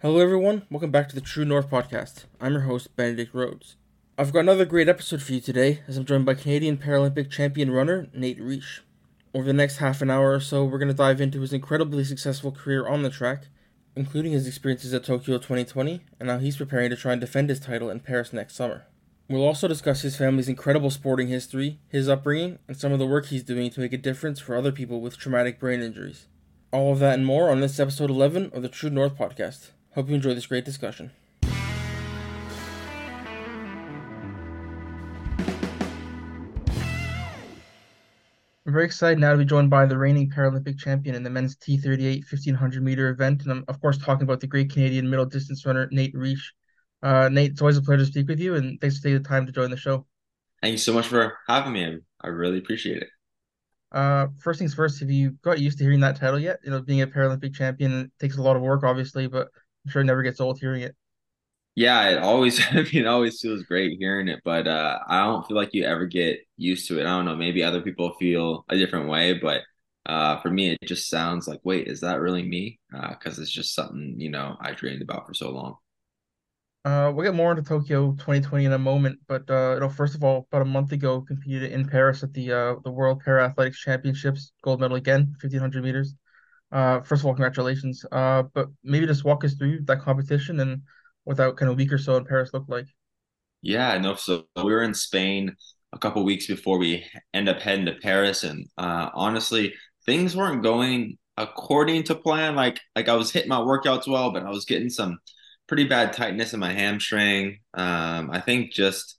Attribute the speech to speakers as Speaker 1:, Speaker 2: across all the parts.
Speaker 1: Hello, everyone. Welcome back to the True North podcast. I'm your host, Benedict Rhodes. I've got another great episode for you today as I'm joined by Canadian Paralympic champion runner Nate Riech. Over the next half an hour or so, we're going to dive into his incredibly successful career on the track, including his experiences at Tokyo 2020 and how he's preparing to try and defend his title in Paris next summer. We'll also discuss his family's incredible sporting history, his upbringing, and some of the work he's doing to make a difference for other people with traumatic brain injuries. All of that and more on this episode 11 of the True North podcast. Hope you enjoy this great discussion. I'm very excited now to be joined by the reigning Paralympic champion in the men's T38 1500 meter event. And I'm, of course, talking about the great Canadian middle distance runner, Nate Riech. Uh, Nate, it's always a pleasure to speak with you, and thanks for taking the time to join the show.
Speaker 2: Thank you so much for having me. I really appreciate it.
Speaker 1: Uh, first things first, have you got used to hearing that title yet? You know, being a Paralympic champion takes a lot of work, obviously, but I'm sure it never gets old hearing it.
Speaker 2: Yeah, it always I mean it always feels great hearing it, but uh I don't feel like you ever get used to it. I don't know, maybe other people feel a different way, but uh for me it just sounds like, wait, is that really me? Uh because it's just something, you know, I dreamed about for so long.
Speaker 1: Uh, we'll get more into Tokyo 2020 in a moment, but uh, you know, first of all, about a month ago, competed in Paris at the uh, the World Para Athletics Championships, gold medal again, 1500 meters. Uh, first of all, congratulations. Uh, but maybe just walk us through that competition and what that kind of week or so in Paris looked like.
Speaker 2: Yeah, no, so we were in Spain a couple weeks before we end up heading to Paris, and uh, honestly, things weren't going according to plan. Like like I was hitting my workouts well, but I was getting some pretty bad tightness in my hamstring. Um, I think just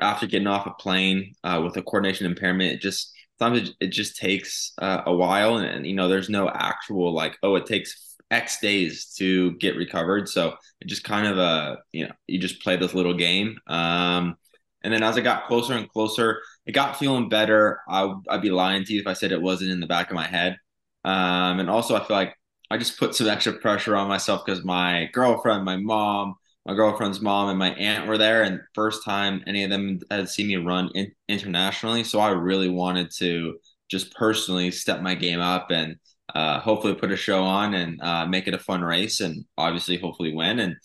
Speaker 2: after getting off a plane uh, with a coordination impairment, it just sometimes it, it just takes uh, a while, and, and you know, there's no actual like, oh, it takes X days to get recovered. So it just kind of uh, you know, you just play this little game. Um, and then as I got closer and closer, it got feeling better. I, I'd be lying to you if I said it wasn't in the back of my head. Um, and also I feel like I just put some extra pressure on myself because my girlfriend, my mom, my girlfriend's mom, and my aunt were there, and first time any of them had seen me run in, internationally. So I really wanted to just personally step my game up and uh, hopefully put a show on and uh, make it a fun race, and obviously hopefully win. And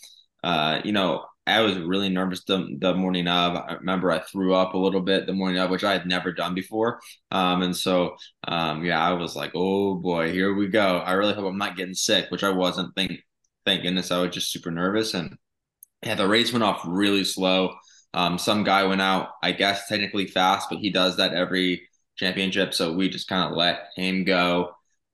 Speaker 2: uh, you know, I was really nervous the, the morning of. I remember I threw up a little bit the morning of, which I had never done before. Um, and so, um, yeah, I was like, oh boy, here we go. I really hope I'm not getting sick, which I wasn't. Thank, thank goodness I was just super nervous. And yeah, the race went off really slow. Um, some guy went out, I guess, technically fast, but he does that every championship. So we just kind of let him go.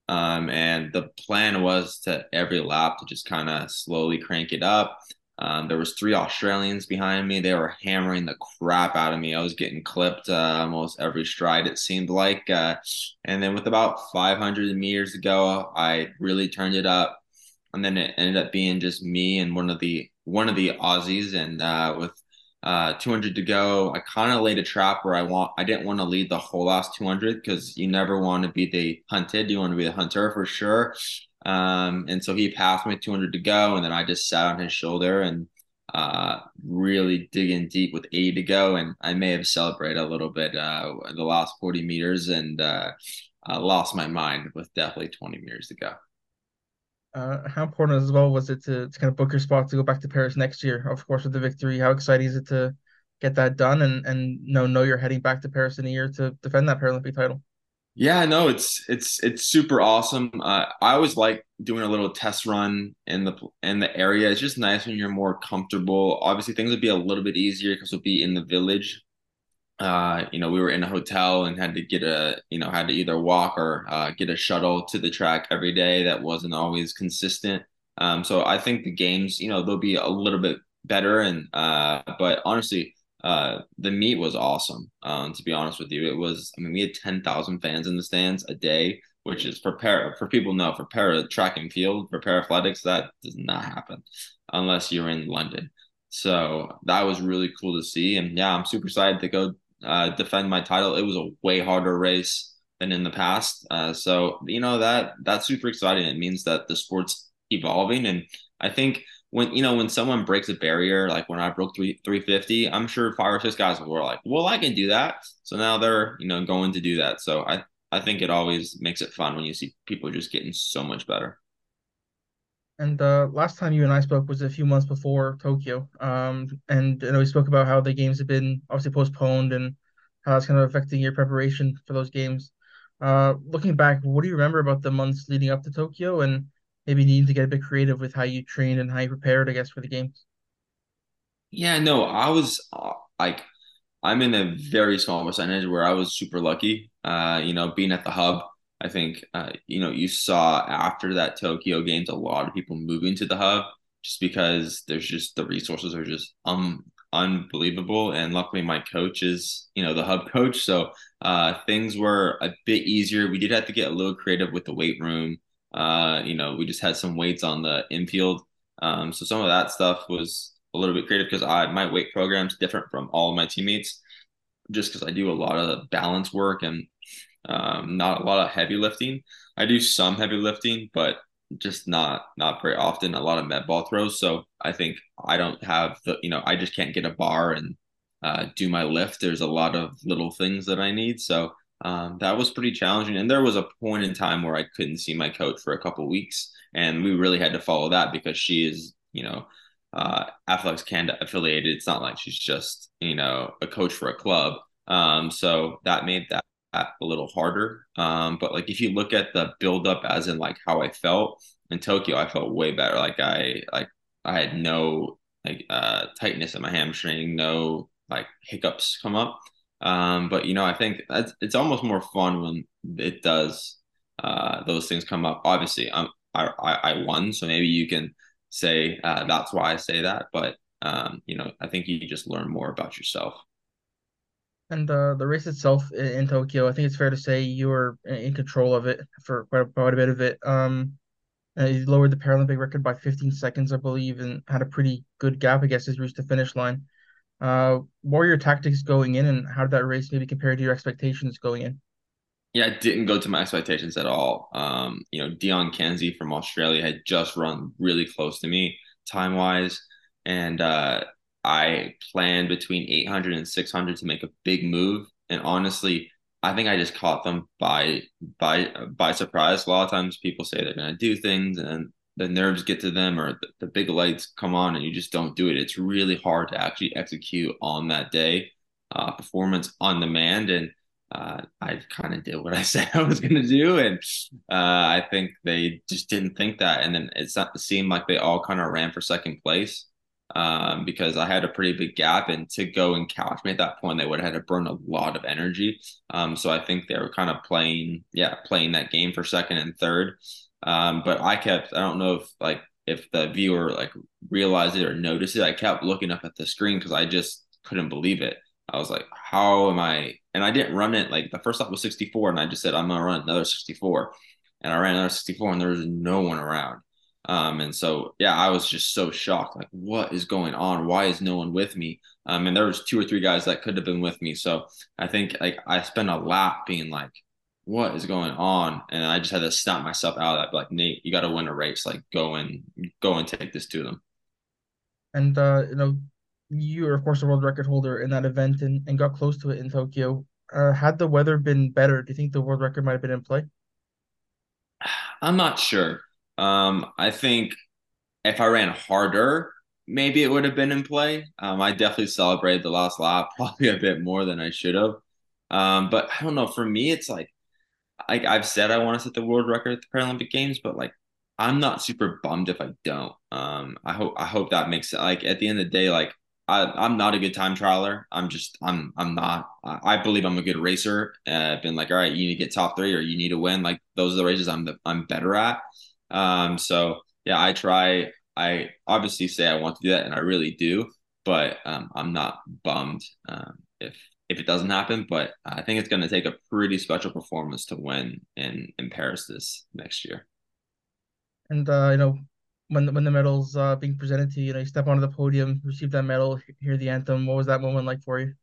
Speaker 2: Um, and the plan was to every lap to just kind of slowly crank it up. Um, there was three Australians behind me. They were hammering the crap out of me. I was getting clipped uh, almost every stride. It seemed like, uh, and then with about 500 meters to go, I really turned it up, and then it ended up being just me and one of the one of the Aussies. And uh, with uh, 200 to go, I kind of laid a trap where I want. I didn't want to lead the whole last 200 because you never want to be the hunted. You want to be the hunter for sure. Um, and so he passed me 200 to go, and then I just sat on his shoulder and uh, really digging deep with 80 to go. And I may have celebrated a little bit uh, the last 40 meters and uh, lost my mind with definitely 20 meters to go.
Speaker 1: Uh, how important as well was it to, to kind of book your spot to go back to Paris next year? Of course, with the victory, how exciting is it to get that done and and know know you're heading back to Paris in a year to defend that Paralympic title?
Speaker 2: Yeah, no, it's it's it's super awesome. Uh, I always like doing a little test run in the in the area. It's just nice when you're more comfortable. Obviously, things would be a little bit easier because we'll be in the village. Uh, you know, we were in a hotel and had to get a you know had to either walk or uh, get a shuttle to the track every day. That wasn't always consistent. Um, so I think the games, you know, they'll be a little bit better. And uh, but honestly, uh, the meet was awesome. Um, to be honest with you, it was. I mean, we had ten thousand fans in the stands a day, which is for para for people know for para track and field for para athletics that does not happen unless you're in London. So that was really cool to see, and yeah, I'm super excited to go uh, defend my title. It was a way harder race than in the past. Uh, so you know that that's super exciting. It means that the sport's evolving, and I think when you know when someone breaks a barrier, like when I broke three three fifty, I'm sure five or six guys were like, "Well, I can do that." So now they're you know going to do that. So I I think it always makes it fun when you see people just getting so much better.
Speaker 1: And uh, last time you and I spoke was a few months before Tokyo. Um, and you know, we spoke about how the games have been obviously postponed and how that's kind of affecting your preparation for those games. Uh, looking back, what do you remember about the months leading up to Tokyo and maybe needing to get a bit creative with how you trained and how you prepared, I guess, for the games?
Speaker 2: Yeah, no, I was uh, like, I'm in a very small percentage where I was super lucky. Uh, you know, being at the hub, I think, uh, you know, you saw after that Tokyo games, a lot of people moving to the hub just because there's just the resources are just um unbelievable. And luckily, my coach is, you know, the hub coach, so uh, things were a bit easier. We did have to get a little creative with the weight room. Uh, you know, we just had some weights on the infield, um, so some of that stuff was a little bit creative because I my weight program's different from all of my teammates, just because I do a lot of balance work and um, not a lot of heavy lifting. I do some heavy lifting, but just not not very often. A lot of med ball throws. So I think I don't have the you know I just can't get a bar and uh, do my lift. There's a lot of little things that I need. So um, that was pretty challenging. And there was a point in time where I couldn't see my coach for a couple weeks, and we really had to follow that because she is you know uh, Athletics Canada affiliated. It's not like she's just you know a coach for a club. Um, so that made that a little harder. Um, but like if you look at the buildup, as in like how I felt in Tokyo, I felt way better. Like I like I had no like uh tightness in my hamstring, no like hiccups come up. Um, but you know, I think that's it's almost more fun when it does uh those things come up. Obviously, I'm I I won, so maybe you can say uh, that's why I say that. But um, you know, I think you just learn more about yourself.
Speaker 1: And uh, the race itself in, Tokyo, I think it's fair to say you were in control of it for quite a, quite a bit of it. Um, uh, he lowered the Paralympic record by 15 seconds, I believe, and had a pretty good gap, I guess, he reached the finish line. Uh, what were your tactics going in, and how did that race maybe compare to your expectations going in?
Speaker 2: Yeah, it didn't go to my expectations at all. Um, you know, Deon Kenzie from Australia had just run really close to me time wise, and uh, I planned between 800 and 600 to make a big move. And honestly, I think I just caught them by by by surprise. A lot of times people say they're going to do things and the nerves get to them or the, the, big lights come on and you just don't do it. It's really hard to actually execute on that day. Uh, performance on demand and uh, I kind of did what I said I was going to do, and uh, I think they just didn't think that. And then it seemed like they all kind of ran for second place um, because I had a pretty big gap. And to go and catch me at that point, they would have had to burn a lot of energy. Um, so I think they were kind of playing, yeah, playing that game for second and third. Um, but I kept, I don't know if like if the viewer like realized it or noticed it, I kept looking up at the screen because I just couldn't believe it. I was like, how am I? And I didn't run it like the first lap was 64, and I just said I'm gonna run another 64, and I ran another 64, and there was no one around. Um, and so, yeah, I was just so shocked. Like, what is going on? Why is no one with me? Um, and there was two or three guys that could have been with me. So I think like I spent a lap being like, what is going on? And I just had to snap myself out of that. Like, Nate, you got to win a race. Like, go and go and take this to them.
Speaker 1: And uh, you know, you are of course a world record holder in that event and, and got close to it in Tokyo. Uh, had the weather been better, do you think the world record might have been in play?
Speaker 2: I'm not sure. Um, I think if I ran harder, maybe it would have been in play. Um, I definitely celebrated the last lap, probably a bit more than I should have. Um, but I don't know. For me, it's like, like I've said, I want to set the world record at the Paralympic Games, but like I'm not super bummed if I don't. Um, I hope I hope that makes it. Like at the end of the day, like I, am not a good time trialer. I'm just I'm I'm not. I, I believe I'm a good racer. Uh, I've been like, all right, you need to get top three or you need to win. Like those are the races I'm the, I'm better at. Um, so yeah, I try. I obviously say I want to do that, and I really do. But um, I'm not bummed um, if if it doesn't happen. But I think it's going to take a pretty special performance to win in in Paris this next year.
Speaker 1: And uh, you know, when when the medal's uh, being presented to you, you know, you step onto the podium, receive that medal, hear the anthem. What was that moment like for you?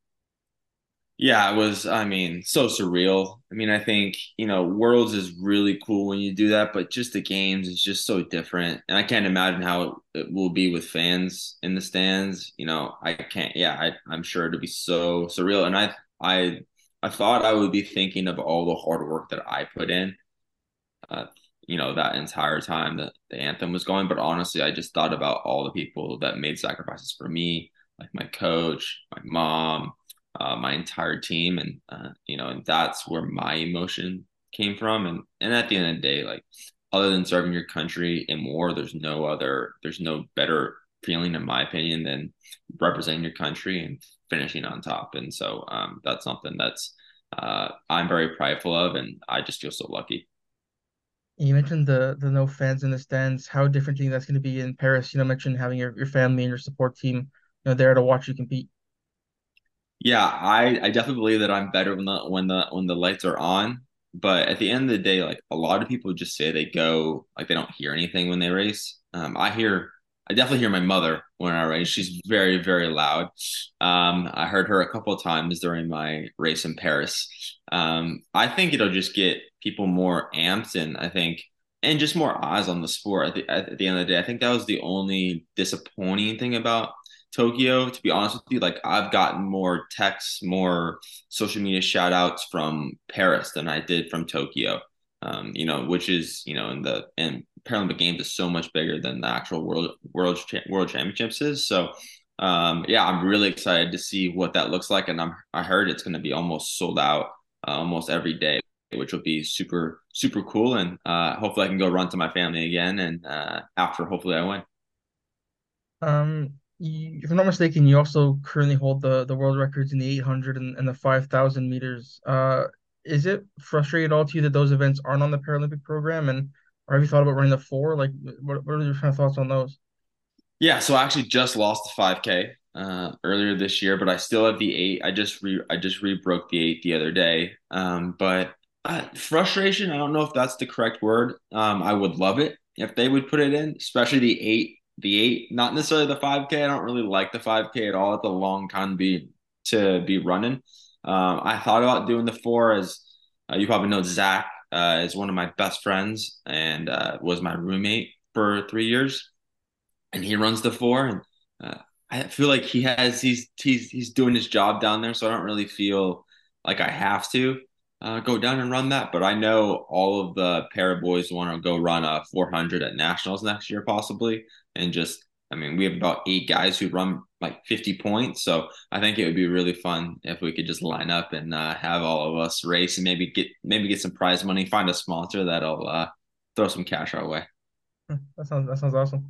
Speaker 2: Yeah, it was, I mean, so surreal. I mean, I think, you know, Worlds is really cool when you do that, but just the games is just so different. And I can't imagine how it, it will be with fans in the stands. You know, I can't, yeah, I, I'm sure it'll be so surreal. And I, I, I thought I would be thinking of all the hard work that I put in. Uh, you know, that entire time that the anthem was going. But honestly, I just thought about all the people that made sacrifices for me, like my coach, my mom, uh, my entire team, and uh, you know, and that's where my emotion came from. And and at the end of the day, like other than serving your country in war, there's no other, there's no better feeling, in my opinion, than representing your country and finishing on top. And so um, that's something that's uh, I'm very prideful of, and I just feel so lucky.
Speaker 1: You mentioned the the no fans in the stands. How different do you think that's going to be in Paris? You know, mentioned having your, your family and your support team, you know, there to watch you compete.
Speaker 2: Yeah, I I definitely believe that I'm better when the when the when the lights are on. But at the end of the day, like a lot of people just say they go like they don't hear anything when they race. Um, I hear I definitely hear my mother when I race. She's very, very loud. Um, I heard her a couple of times during my race in Paris. Um, I think it'll just get people more amped, and I think, and just more eyes on the sport. At the, at the end of the day, I think that was the only disappointing thing about Tokyo. To be honest with you, like I've gotten more texts, more social media shout outs from Paris than I did from Tokyo. Um, you know, which is you know in the in Paralympic Games is so much bigger than the actual world world world championships is. So um, yeah, I'm really excited to see what that looks like, and I'm I heard it's going to be almost sold out uh, almost every day, which will be super super cool, and uh, hopefully I can go run to my family again, and uh, after hopefully I win.
Speaker 1: Um, if I'm not mistaken, you also currently hold the the world records in the 800 and, and the 5,000 meters. Uh, is it frustrating at all to you that those events aren't on the Paralympic program? And or have you thought about running the four? Like, what, what are your kind of thoughts on those?
Speaker 2: Yeah, so I actually just lost the 5K uh, earlier this year, but I still have the eight. I just re I just re broke the eight the other day. Um, but uh, frustration, I don't know if that's the correct word. Um, I would love it if they would put it in, especially the eight. The eight, not necessarily the 5K. I don't really like the 5K at all. It's a long time to be to be running. Um, I thought about doing the four as uh, you probably know Zach uh, is one of my best friends and uh, was my roommate for three years, and he runs the four. And uh, I feel like he has he's he's he's doing his job down there, so I don't really feel like I have to uh, go down and run that. But I know all of the para boys want to go run a 400 at nationals next year, possibly, and just I mean, we have about eight guys who run like 50 points. So I think it would be really fun if we could just line up and uh, have all of us race and maybe get maybe get some prize money, find a sponsor that'll uh, throw some cash our way.
Speaker 1: Hmm, that sounds that sounds awesome.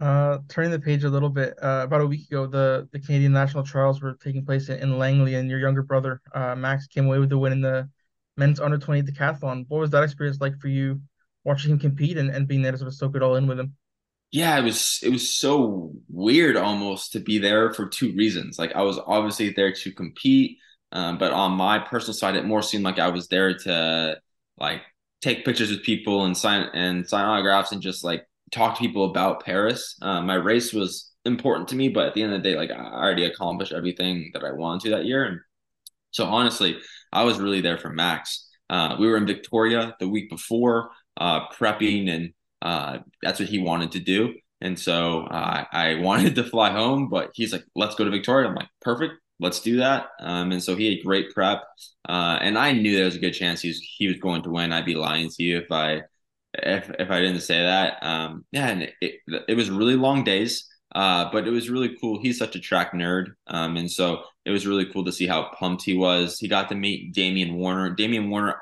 Speaker 1: Uh, turning the page a little bit, uh, about a week ago, the, the Canadian national trials were taking place in, in Langley, and your younger brother, uh, Max, came away with the win in the men's under 20 decathlon. What was that experience like for you, watching him compete and, and being there to sort of soak it all in with him?
Speaker 2: yeah, it was it was so weird almost to be there for two reasons. Like I was obviously there to compete, um, but on my personal side, it more seemed like I was there to like take pictures with people and sign and sign autographs and just like talk to people about Paris. Um, my race was important to me, but at the end of the day, like I already accomplished everything that I wanted to that year, and so honestly, I was really there for Max. Uh, we were in Victoria the week before, uh, prepping and uh, that's what he wanted to do. And so uh, I wanted to fly home, but he's like, let's go to Victoria. I'm like, perfect. Let's do that. Um, and so he had great prep. Uh, and I knew there was a good chance he was, he was going to win. I'd be lying to you if I, if, if I didn't say that. Um, yeah. And it, it was really long days. Uh, but it was really cool. He's such a track nerd. Um, and so it was really cool to see how pumped he was. He got to meet Damian Warner. Damian Warner,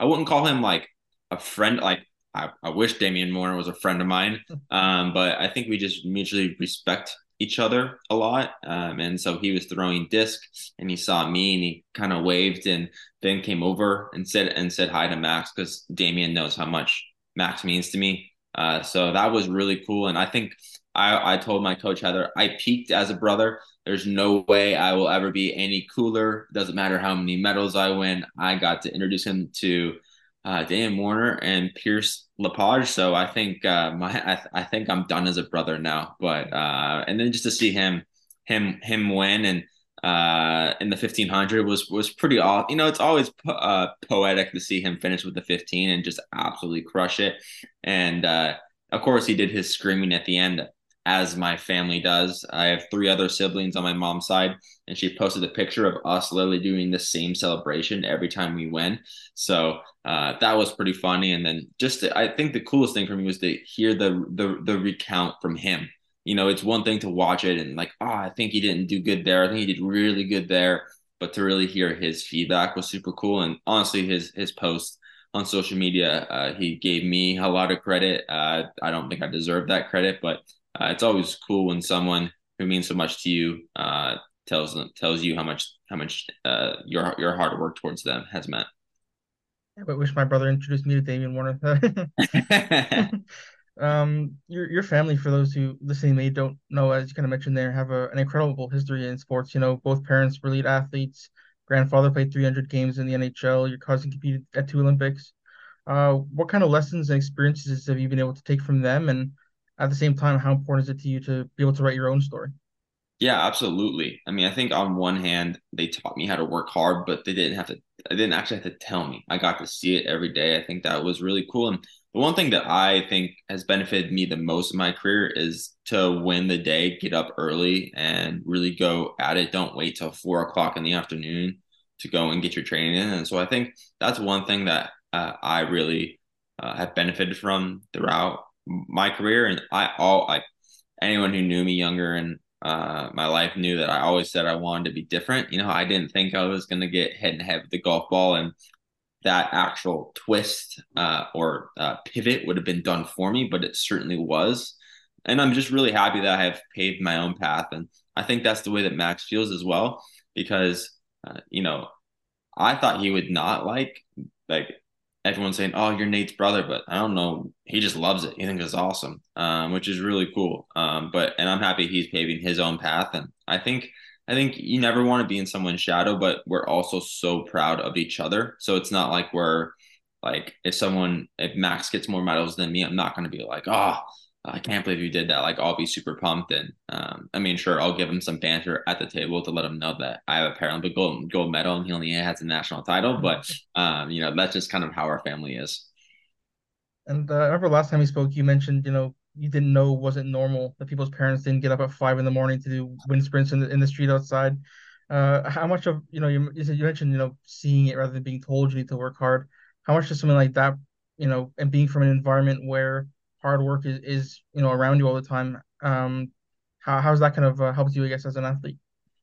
Speaker 2: I wouldn't call him like a friend, like I, I wish Damian Warner was a friend of mine, um, but I think we just mutually respect each other a lot. Um, and so he was throwing disc and he saw me and he kind of waved and then came over and said and said hi to Max because Damian knows how much Max means to me. Uh, so that was really cool. And I think I, I told my coach Heather, I peaked as a brother. There's no way I will ever be any cooler. Doesn't matter how many medals I win. I got to introduce him to uh, Dan Warner and Pierce Lepage. So I think uh, my I, th- I, think I'm done as a brother now. But uh, and then just to see him him him win and uh, in the 1500 was was pretty awesome. You know, it's always po- uh, poetic to see him finish with the 15 and just absolutely crush it. And uh, of course, he did his screaming at the end. as my family does. I have three other siblings on my mom's side, and she posted a picture of us literally doing the same celebration every time we win. So uh, that was pretty funny. And then just I think the coolest thing for me was to hear the the the recount from him. You know, it's one thing to watch it and like, oh, I think he didn't do good there. I think he did really good there. But to really hear his feedback was super cool. And honestly, his his post on social media, uh, he gave me a lot of credit. Uh, I don't think I deserve that credit, but uh, it's always cool when someone who means so much to you uh, tells them, tells you how much how much uh, your your hard work towards them has meant.
Speaker 1: I wish my brother introduced me to Damian Warner. um, your your family, for those who listening may don't know, as you kind of mentioned there, have a, an incredible history in sports. You know, both parents were elite athletes. Grandfather played 300 games in the NHL. Your cousin competed at two Olympics. Uh, what kind of lessons and experiences have you been able to take from them? And at the same time, how important is it to you to be able to write your own story?
Speaker 2: Yeah, absolutely. I mean, I think on one hand, they taught me how to work hard, but they didn't have to, I didn't actually have to tell me. I got to see it every day. I think that was really cool. And the one thing that I think has benefited me the most in my career is to win the day, get up early and really go at it. Don't wait till four o'clock in the afternoon to go and get your training in. And so I think that's one thing that uh, I really uh, have benefited from throughout my career. And I all I anyone who knew me younger and uh, my life knew that I always said I wanted to be different. You know, I didn't think I was going to get in the head with the golf ball and that actual twist uh, or uh, pivot would have been done for me, but it certainly was. And I'm just really happy that I have paved my own path. And I think that's the way that Max feels as well, because, uh, you know, I thought he would not like, like, everyone's saying, "Oh, you're Nate's brother," but I don't know. He just loves it. He thinks it's awesome, um, which is really cool. Um, but and I'm happy he's paving his own path. And I think I think you never want to be in someone's shadow, but we're also so proud of each other. So it's not like we're like if someone if Max gets more medals than me, I'm not going to be like, "Oh, I can't believe you did that. Like, I'll be super pumped. And um, I mean, sure, I'll give him some banter at the table to let him know that I have a Paralympic gold, gold medal and he only has a national title. But, um, you know, that's just kind of how our family is.
Speaker 1: And uh, I remember last time we spoke, you mentioned, you know, you didn't know wasn't normal that people's parents didn't get up at five in the morning to do wind sprints in the, in the street outside. Uh, how much of, you know, you, you mentioned, you know, seeing it rather than being told you need to work hard. How much does something like that, you know, and being from an environment where hard work is, is you know around you all the time. Um how, how's that kind of uh, helped you i guess as an athlete?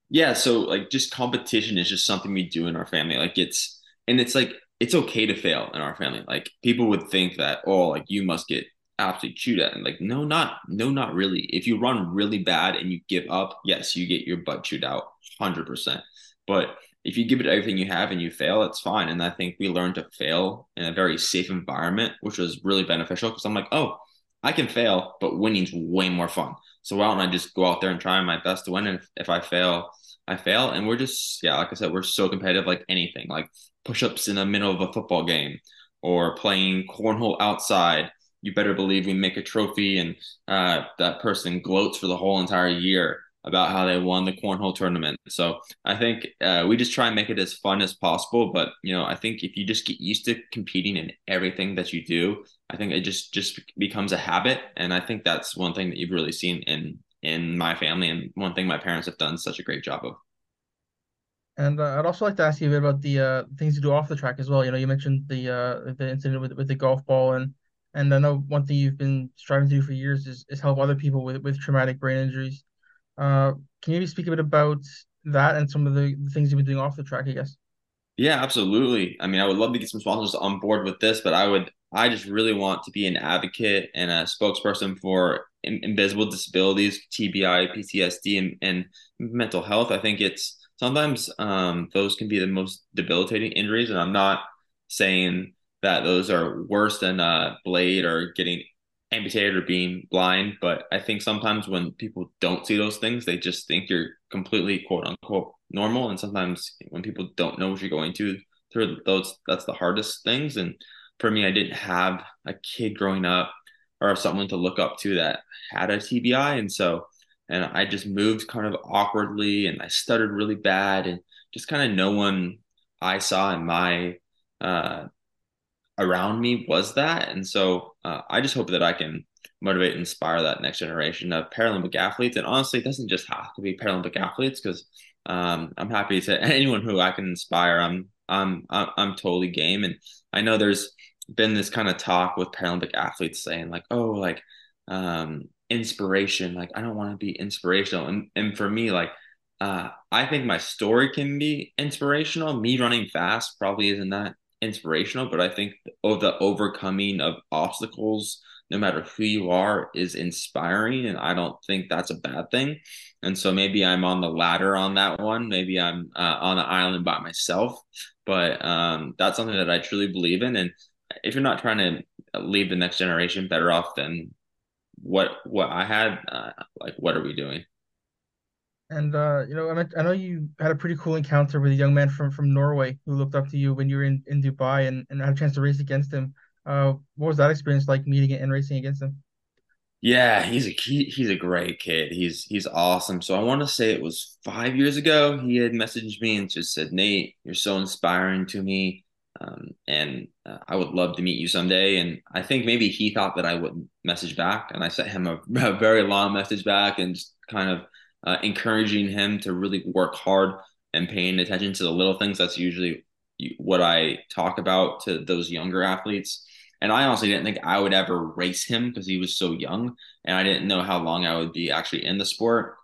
Speaker 2: Yeah so like just competition is just something we do in our family. Like it's and it's like it's okay to fail in our family. Like people would think that oh like you must get absolutely chewed at. And like no not no not really. If you run really bad and you give up yes you get your butt chewed out 100% but if you give it everything you have and you fail, it's fine. And I think we learned to fail in a very safe environment, which was really beneficial because I'm like, oh, I can fail, but winning's way more fun. So why don't I just go out there and try my best to win? And if, if I fail, I fail. And we're just, yeah, like I said, we're so competitive, like anything, like push ups in the middle of a football game or playing cornhole outside. You better believe we make a trophy and uh, that person gloats for the whole entire year about how they won the cornhole tournament. So I think uh, we just try and make it as fun as possible. But you know, I think if you just get used to competing in everything that you do, I think it just just becomes a habit. And I think that's one thing that you've really seen in in my family, and one thing my parents have done such a great job of.
Speaker 1: And uh, I'd also like to ask you a bit about the uh, things you do off the track as well. You know, you mentioned the uh, the incident with with the golf ball, and and I know one thing you've been striving to do for years is, is help other people with, with traumatic brain injuries. Uh, can you maybe speak a bit about that and some of the, the things you've been doing off the track, I guess?
Speaker 2: Yeah, absolutely. I mean, I would love to get some sponsors on board with this, but I would, I just really want to be an advocate and a spokesperson for in, invisible disabilities, TBI, PTSD, and, and mental health. I think it's sometimes um, those can be the most debilitating injuries, and I'm not saying that those are worse than a blade or getting amputated or being blind. But I think sometimes when people don't see those things, they just think you're completely quote unquote normal. And sometimes when people don't know what you're going to through those, that's the hardest things. And for me, I didn't have a kid growing up or someone to look up to that had a TBI. And so, and I just moved kind of awkwardly and I stuttered really bad and just kind of no one I saw in my uh, around me was that. And so uh, I just hope that I can motivate and inspire that next generation of Paralympic athletes. And honestly, it doesn't just have to be Paralympic athletes because um, I'm happy to anyone who I can inspire. I'm I'm I'm, totally game. And I know there's been this kind of talk with Paralympic athletes saying like, oh, like um, inspiration. Like I don't want to be inspirational. And and for me, like uh, I think my story can be inspirational. Me running fast probably isn't that inspirational, but I think of the overcoming of obstacles, no matter who you are, is inspiring, and I don't think that's a bad thing. And so maybe I'm on the ladder on that one. Maybe I'm uh, on an island by myself, but um, that's something that I truly believe in. And if you're not trying to leave the next generation better off than what what I had, uh, like what are we doing?
Speaker 1: And uh, you know, I, meant, I know you had a pretty cool encounter with a young man from from Norway who looked up to you when you were in, in Dubai and, and had a chance to race against him. Uh, what was that experience like meeting and racing against him?
Speaker 2: Yeah, he's a he, he's a great kid. He's he's awesome. So I want to say it was five years ago. He had messaged me and just said, "Nate, you're so inspiring to me, um, and uh, I would love to meet you someday." And I think maybe he thought that I wouldn't message back, and I sent him a, a very long message back and just kind of uh, encouraging him to really work hard and paying attention to the little things. That's usually what I talk about to those younger athletes. And I honestly didn't think I would ever race him because he was so young, and I didn't know how long I would be actually in the sport.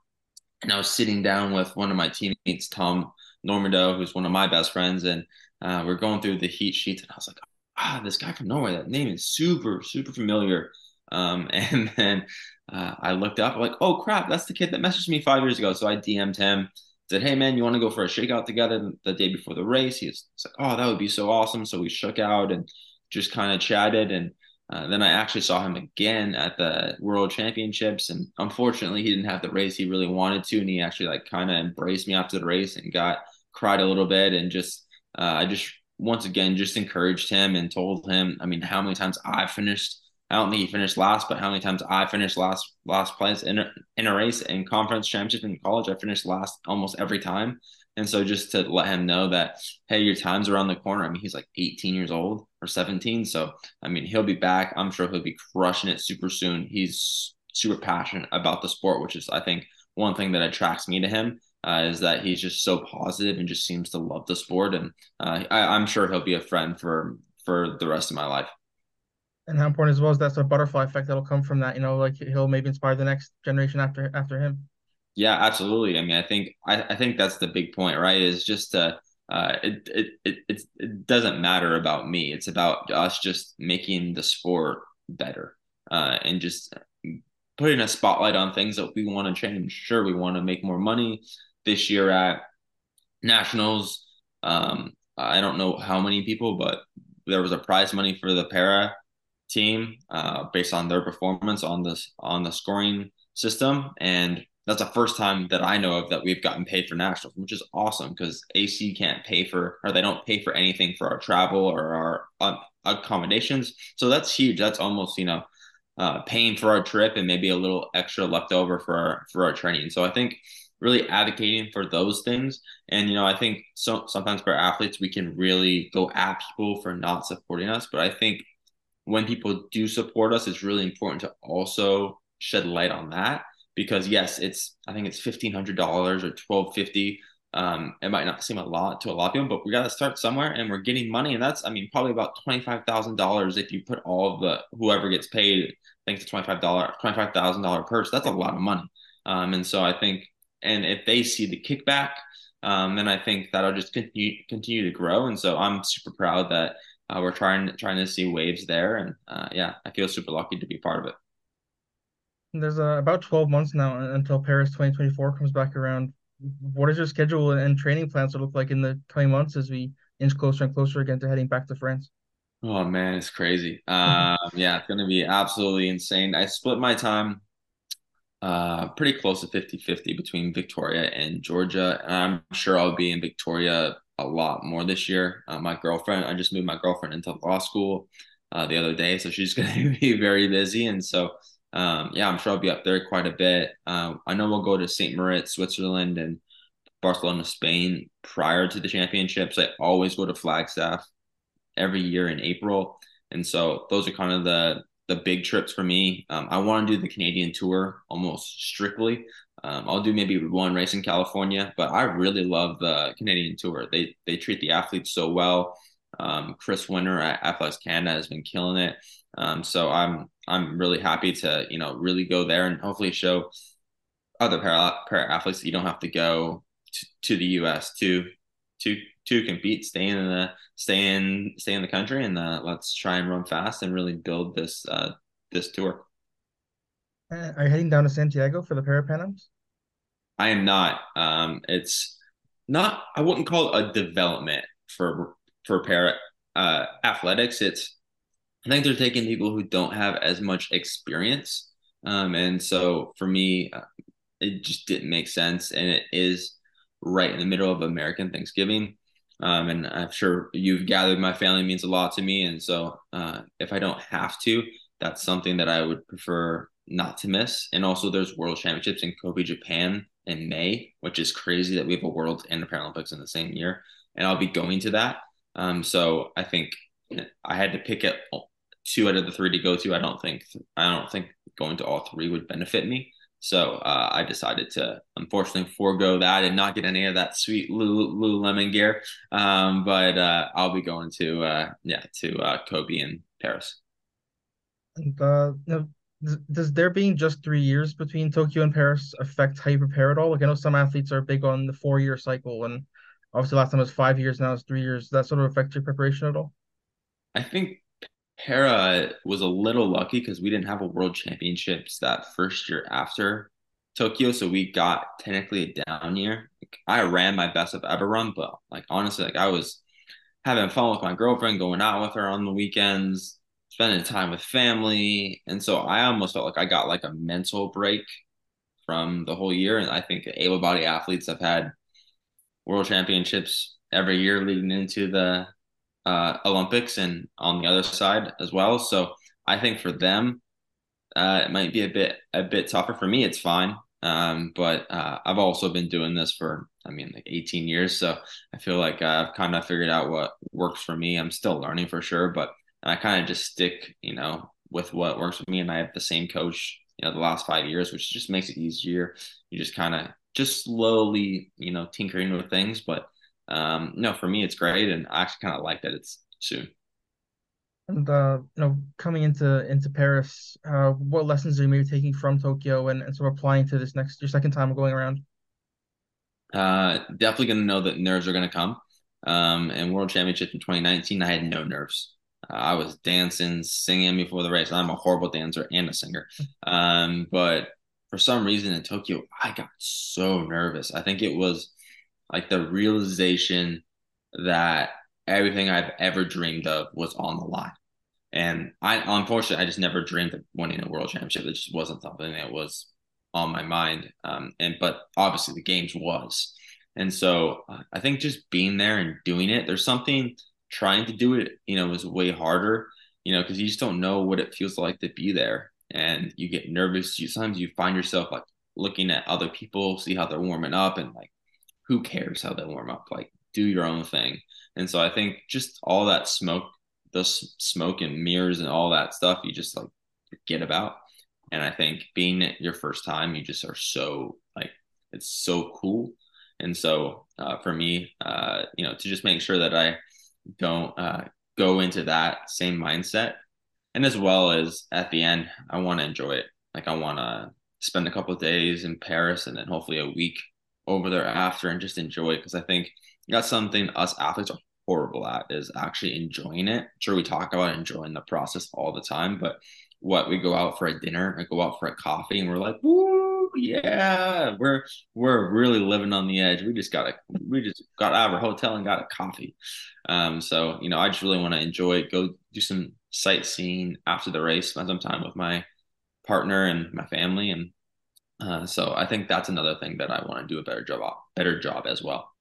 Speaker 2: And I was sitting down with one of my teammates, Tom Normandeau, who's one of my best friends, and uh, we're going through the heat sheets, and I was like, ah, this guy from Norway, that name is super, super familiar. Um, and then uh, I looked up, like, oh crap, that's the kid that messaged me five years ago. So I DM'd him, said, hey man, you want to go for a shakeout together the day before the race? He was, like, oh, that would be so awesome. So we shook out and just kind of chatted. And uh, then I actually saw him again at the World Championships. And unfortunately, he didn't have the race he really wanted to. And he actually like kind of embraced me after the race and got cried a little bit and just, uh, I just once again just encouraged him and told him, I mean, how many times I finished I don't think he finished last, but how many times I finished last last place in a, in a race in conference championship in college, I finished last almost every time. And so just to let him know that, hey, your time's around the corner. I mean, he's like 18 years old or 17. So, I mean, he'll be back. I'm sure he'll be crushing it super soon. He's super passionate about the sport, which is, I think, one thing that attracts me to him uh, is that he's just so positive and just seems to love the sport. And uh, I, I'm sure he'll be a friend for for the rest of my life
Speaker 1: and how important as well is that sort of butterfly effect that'll come from that. You know, like he'll maybe inspire the next generation after after him.
Speaker 2: Yeah, absolutely. I mean, I think I, I think that's the big point, right? Is just uh, uh it, it it it it doesn't matter about me. It's about us just making the sport better, uh, and just putting a spotlight on things that we want to change. Sure, we want to make more money this year at nationals. Um, I don't know how many people, but there was a prize money for the para team uh, based on their performance on this on the scoring system, and that's the first time that I know of that we've gotten paid for nationals, which is awesome because AC can't pay for or they don't pay for anything for our travel or our accommodations. So that's huge. That's almost you know uh, paying for our trip and maybe a little extra left over for our for our training. So I think really advocating for those things. And you know, I think so sometimes for athletes we can really go at people for not supporting us, but I think when people do support us, it's really important to also shed light on that because yes, it's I think it's fifteen hundred dollars or twelve fifty. Um, it might not seem a lot to a lot of people, but we got to start somewhere, and we're getting money, and that's I mean probably about twenty five thousand dollars if you put all of the whoever gets paid. thanks to twenty five dollar twenty five thousand dollar purse. That's a lot of money, um, and so I think and if they see the kickback, um, then I think that'll just continue continue to grow. And so I'm super proud that uh, we're trying trying to see waves there, and uh, yeah, I feel super lucky to be part of it.
Speaker 1: There's uh, about 12 months now until Paris 2024 comes back around. What does your schedule and training plans look like in the coming months as we inch closer and closer again to heading back to France?
Speaker 2: Oh man, it's crazy. Um, yeah, it's going to be absolutely insane. I split my time uh, pretty close to 50-50 between Victoria and Georgia. And I'm sure I'll be in Victoria a lot more this year. Uh, my girlfriend, I just moved my girlfriend into law school uh, the other day, so she's going to be very busy. And so, um, yeah, I'm sure I'll be up there quite a bit. Uh, I know we'll go to St. Moritz, Switzerland, and Barcelona, Spain prior to the championships. I always go to Flagstaff every year in April. And so those are kind of the the big trips for me. Um, I want to do the Canadian tour almost strictly. Um, I'll do maybe one race in California, but I really love the Canadian tour. They they treat the athletes so well. Um, Chris Winter at Athletics Canada has been killing it. Um, so I'm I'm really happy to you know really go there and hopefully show other para, para athletes that you don't have to go to, the U.S. to to to compete, stay in the stay in stay in the country, and uh, let's try and run fast and really build this uh, this tour.
Speaker 1: Are you heading down to Santiago for the Parapan Ams?
Speaker 2: I am not. Um, it's not. I wouldn't call it a development for for para uh, athletics. It's I think they're taking people who don't have as much experience, um, and so for me, uh, it just didn't make sense. And it is right in the middle of American Thanksgiving. Um, and I'm sure you've gathered my family means a lot to me. And so uh, if I don't have to, that's something that I would prefer not to miss. And also, there's World Championships in Kobe, Japan in May, which is crazy that we have a World and a Paralympics in the same year. And I'll be going to that. Um, so I think I had to pick it two out of the three to go to. I don't think I don't think going to all three would benefit me. So uh, I decided to unfortunately forego that and not get any of that sweet Lululemon gear. Um, but uh, I'll be going to uh, yeah to uh, Kobe in Paris.
Speaker 1: And uh, does there being just three years between Tokyo and Paris affect how you prepare at all? Like I know some athletes are big on the four year cycle, and obviously last time was five years, now it's three years. Does that sort of affect your preparation at all?
Speaker 2: I think Para was a little lucky because we didn't have a world championships that first year after Tokyo, so we got technically a down year. Like, I ran my best I've ever run, but like honestly, like I was having fun with my girlfriend, going out with her on the weekends, spending time with family, and so I almost felt like I got like a mental break from the whole year. And I think able-bodied athletes have had world championships every year leading into the uh, Olympics and on the other side as well. So I think for them, uh, it might be a bit a bit tougher. For me, it's fine. Um, but uh, I've also been doing this for, I mean, like 18 years. So I feel like I've kind of figured out what works for me. I'm still learning for sure, but I kind of just stick, you know, with what works for me. And I have the same coach, you know, the last five years, which just makes it easier. You just kind of just slowly, you know, tinkering with things. But um, no, for me, it's great, and I actually kind of like that it's soon.
Speaker 1: And uh, you know, coming into into Paris, uh, what lessons are you maybe taking from Tokyo and, and sort of applying to this next your second time going around?
Speaker 2: Uh, definitely going to know that nerves are going to come. Um, and World Championship in 2019, I had no nerves. I was dancing, singing before the race. I'm a horrible dancer and a singer. Um, but for some reason in Tokyo, I got so nervous. I think it was like the realization that everything I've ever dreamed of was on the line. And I, unfortunately, I just never dreamed of winning a world championship. It just wasn't something that was on my mind. Um, and but obviously the games was, and so uh, I think just being there and doing it, there's something trying to do it, you know, is way harder, you know, because you just don't know what it feels like to be there, and you get nervous. You sometimes you find yourself like looking at other people, see how they're warming up, and like who cares how they warm up? Like, do your own thing. And so I think just all that smoke, the smoke and mirrors and all that stuff, you just like forget about. And I think being it your first time, you just are so like it's so cool. And so uh, for me, uh, you know, to just make sure that I don't uh, go into that same mindset, and as well as at the end, I want to enjoy it. Like I want to spend a couple days in Paris and then hopefully a week over there after and just enjoy it because I think that's something us athletes are horrible at is actually enjoying it. Sure, we talk about enjoying the process all the time, but what we go out for a dinner, I go out for a coffee, and we're like, "Woo, yeah, we're we're really living on the edge." We just got a we just got out of our hotel and got a coffee. Um, so you know, I just really want to enjoy it. Go do some sightseeing after the race, spend some time with my partner and my family, and uh, so I think that's another thing that I want to do a better job, better job as well.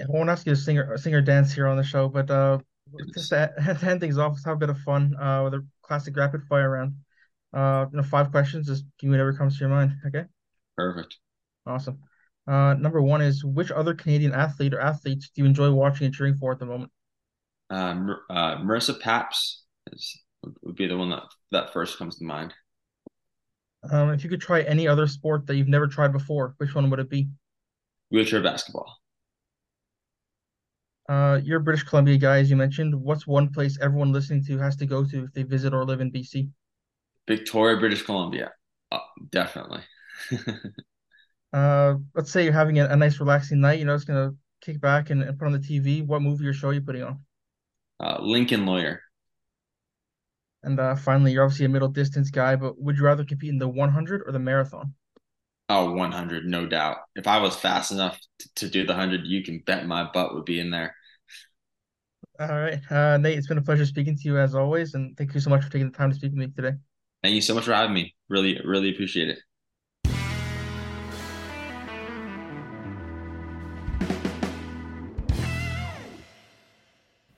Speaker 1: I won't ask you to sing or, sing or dance here on the show, but uh, just to, to end things off, let's have a bit of fun uh, with a classic rapid fire round. Uh, you know, five questions. Just give me whatever comes to your mind. Okay.
Speaker 2: Perfect.
Speaker 1: Awesome. Uh, number one is which other Canadian athlete or athletes do you enjoy watching and cheering for at the moment?
Speaker 2: Uh, uh, Marissa Paps is would be the one that that first comes to mind.
Speaker 1: Um, if you could try any other sport that you've never tried before, which one would it be?
Speaker 2: Wheelchair basketball.
Speaker 1: Uh, you're a British Columbia guy, as you mentioned. What's one place everyone listening to has to go to if they visit or live in BC?
Speaker 2: Victoria, British Columbia. Uh, definitely.
Speaker 1: uh, let's say you're having a, a, nice, relaxing night. You know, it's gonna kick back and, and, put on the TV. What movie or show are you putting on?
Speaker 2: Uh, Lincoln Lawyer.
Speaker 1: And uh, finally, you're obviously a middle distance guy, but would you rather compete in the 100 or the marathon?
Speaker 2: Oh, 100, no doubt. If I was fast enough to, to do the 100, you can bet my butt would be in there.
Speaker 1: All right. Uh, Nate, it's been a pleasure speaking to you as always. And thank you so much for taking the time to speak with me today.
Speaker 2: Thank you so much for having me. Really, really appreciate it.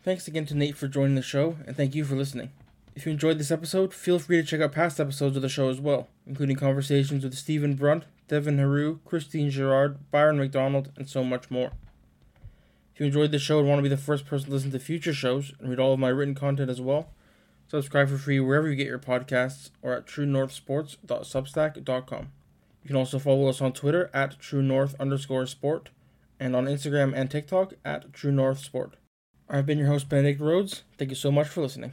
Speaker 1: Thanks again to Nate for joining the show, and thank you for listening. If you enjoyed this episode, feel free to check out past episodes of the show as well, including conversations with Stephen Brunt, Devin Heroux, Christine Girard, Byron McDonald, and so much more. If you enjoyed the show and want to be the first person to listen to future shows and read all of my written content as well, subscribe for free wherever you get your podcasts or at truenorthsports.substack.com. You can also follow us on Twitter at truenorth underscore sport and on Instagram and TikTok at truenorthsport. I've been your host, Benedict Rhodes. Thank you so much for listening.